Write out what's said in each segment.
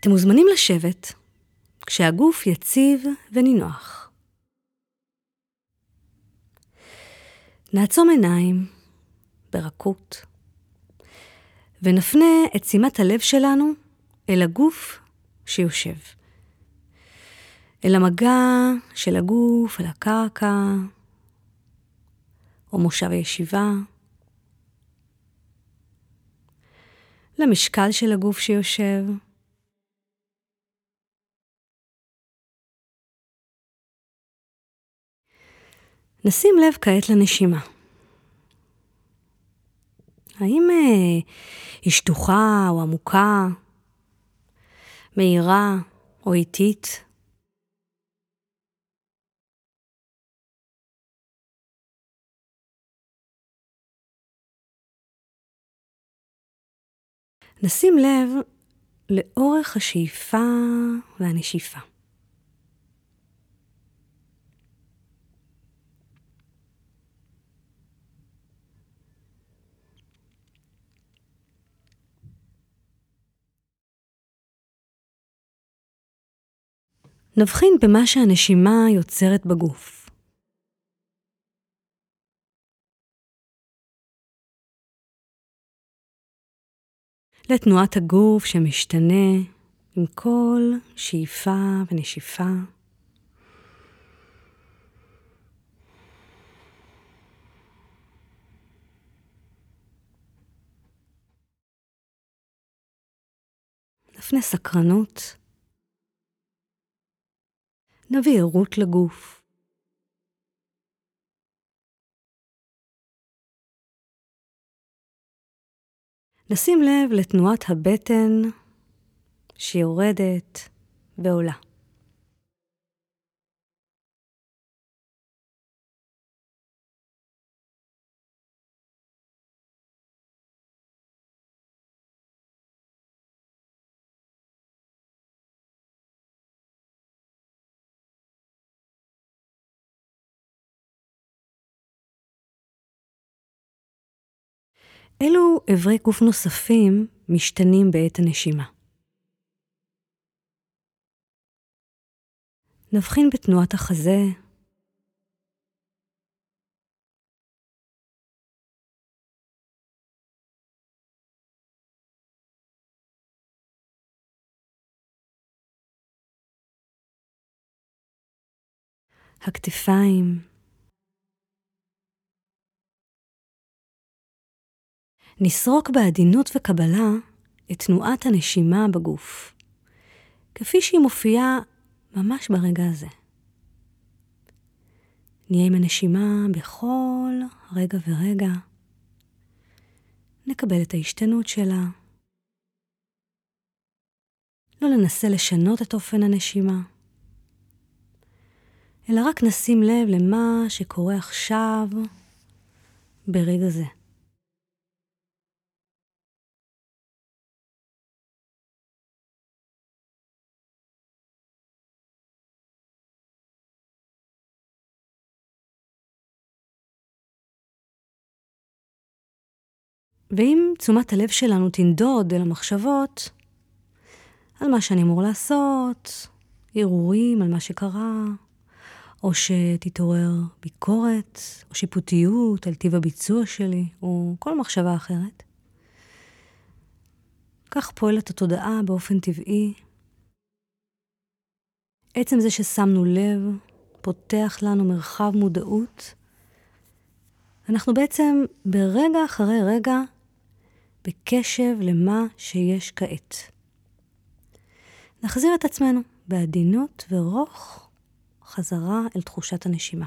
אתם מוזמנים לשבת כשהגוף יציב ונינוח. נעצום עיניים ברכות ונפנה את שימת הלב שלנו אל הגוף שיושב. אל המגע של הגוף, אל הקרקע, או מושב הישיבה, למשקל של הגוף שיושב. נשים לב כעת לנשימה. האם אה, היא שטוחה או עמוקה, מהירה או איטית? נשים לב לאורך השאיפה והנשיפה. נבחין במה שהנשימה יוצרת בגוף. לתנועת הגוף שמשתנה עם כל שאיפה ונשיפה. נפנה סקרנות. נביא ערות לגוף. נשים לב לתנועת הבטן שיורדת ועולה. אילו אברי גוף נוספים משתנים בעת הנשימה. נבחין בתנועת החזה, הכתפיים, נסרוק בעדינות וקבלה את תנועת הנשימה בגוף, כפי שהיא מופיעה ממש ברגע הזה. נהיה עם הנשימה בכל רגע ורגע. נקבל את ההשתנות שלה. לא ננסה לשנות את אופן הנשימה, אלא רק נשים לב למה שקורה עכשיו, ברגע זה. ואם תשומת הלב שלנו תנדוד אל המחשבות, על מה שאני אמור לעשות, הרהורים על מה שקרה, או שתתעורר ביקורת, או שיפוטיות על טיב הביצוע שלי, או כל מחשבה אחרת. כך פועלת התודעה באופן טבעי. עצם זה ששמנו לב, פותח לנו מרחב מודעות. אנחנו בעצם ברגע אחרי רגע בקשב למה שיש כעת. נחזיר את עצמנו בעדינות ורוך חזרה אל תחושת הנשימה.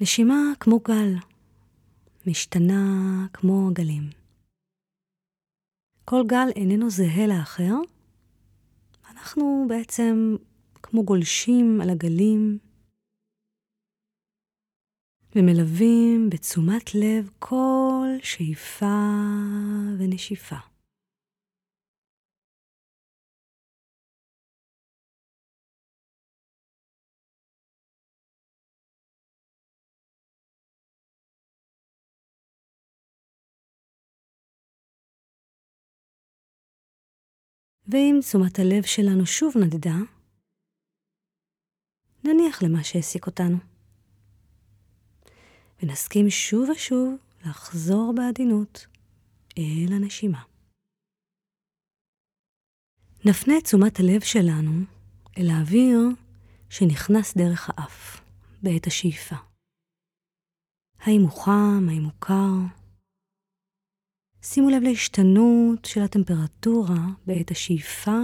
נשימה כמו גל, משתנה כמו גלים. כל גל איננו זהה לאחר, אנחנו בעצם כמו גולשים על הגלים ומלווים בתשומת לב כל שאיפה ונשיפה. ואם תשומת הלב שלנו שוב נדדה, נניח למה שהעסיק אותנו. ונסכים שוב ושוב לחזור בעדינות אל הנשימה. נפנה את תשומת הלב שלנו אל האוויר שנכנס דרך האף בעת השאיפה. האם הוא חם, האם הוא קר? שימו לב להשתנות של הטמפרטורה בעת השאיפה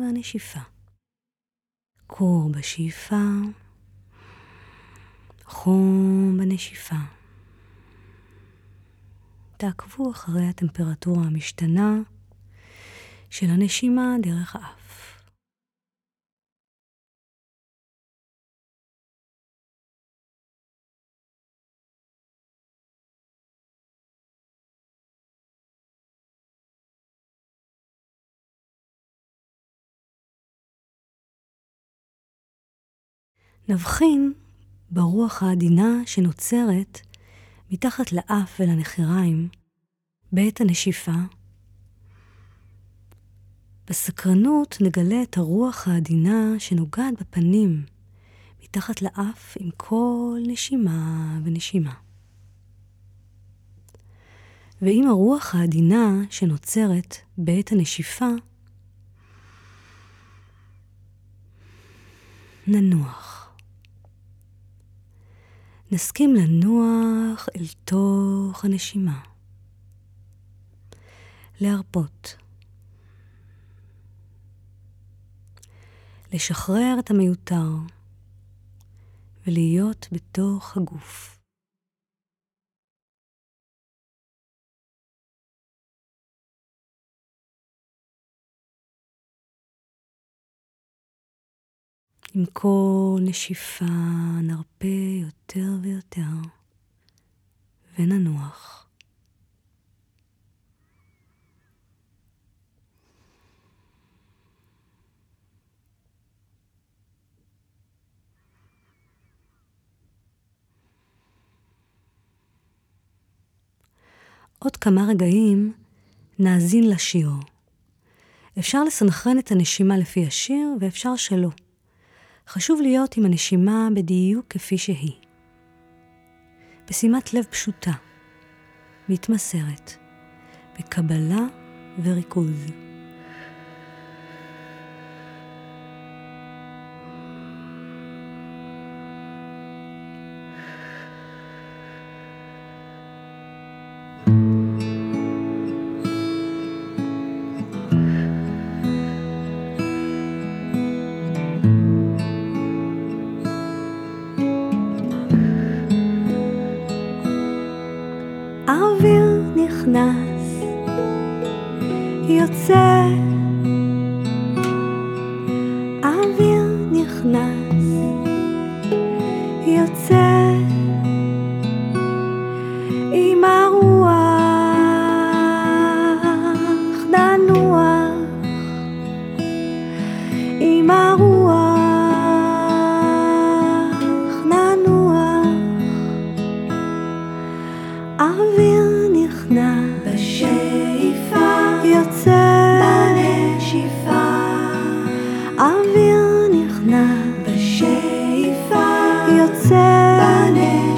והנשיפה. קור בשאיפה, חום בנשיפה. תעקבו אחרי הטמפרטורה המשתנה של הנשימה דרך האף. נבחין ברוח העדינה שנוצרת מתחת לאף ולנחיריים בעת הנשיפה. בסקרנות נגלה את הרוח העדינה שנוגעת בפנים מתחת לאף עם כל נשימה ונשימה. ועם הרוח העדינה שנוצרת בעת הנשיפה, ננוח. נסכים לנוח אל תוך הנשימה. להרפות. לשחרר את המיותר ולהיות בתוך הגוף. עם כל נשיפה נרפה יותר ויותר וננוח. עוד כמה רגעים נאזין לשיר. אפשר לסנכרן את הנשימה לפי השיר ואפשר שלא. חשוב להיות עם הנשימה בדיוק כפי שהיא. בשימת לב פשוטה, מתמסרת, בקבלה וריכוז. נכנס, יוצא, אוויר נכנס, יוצא, עם הרוח ננוח, עם הרוח 안에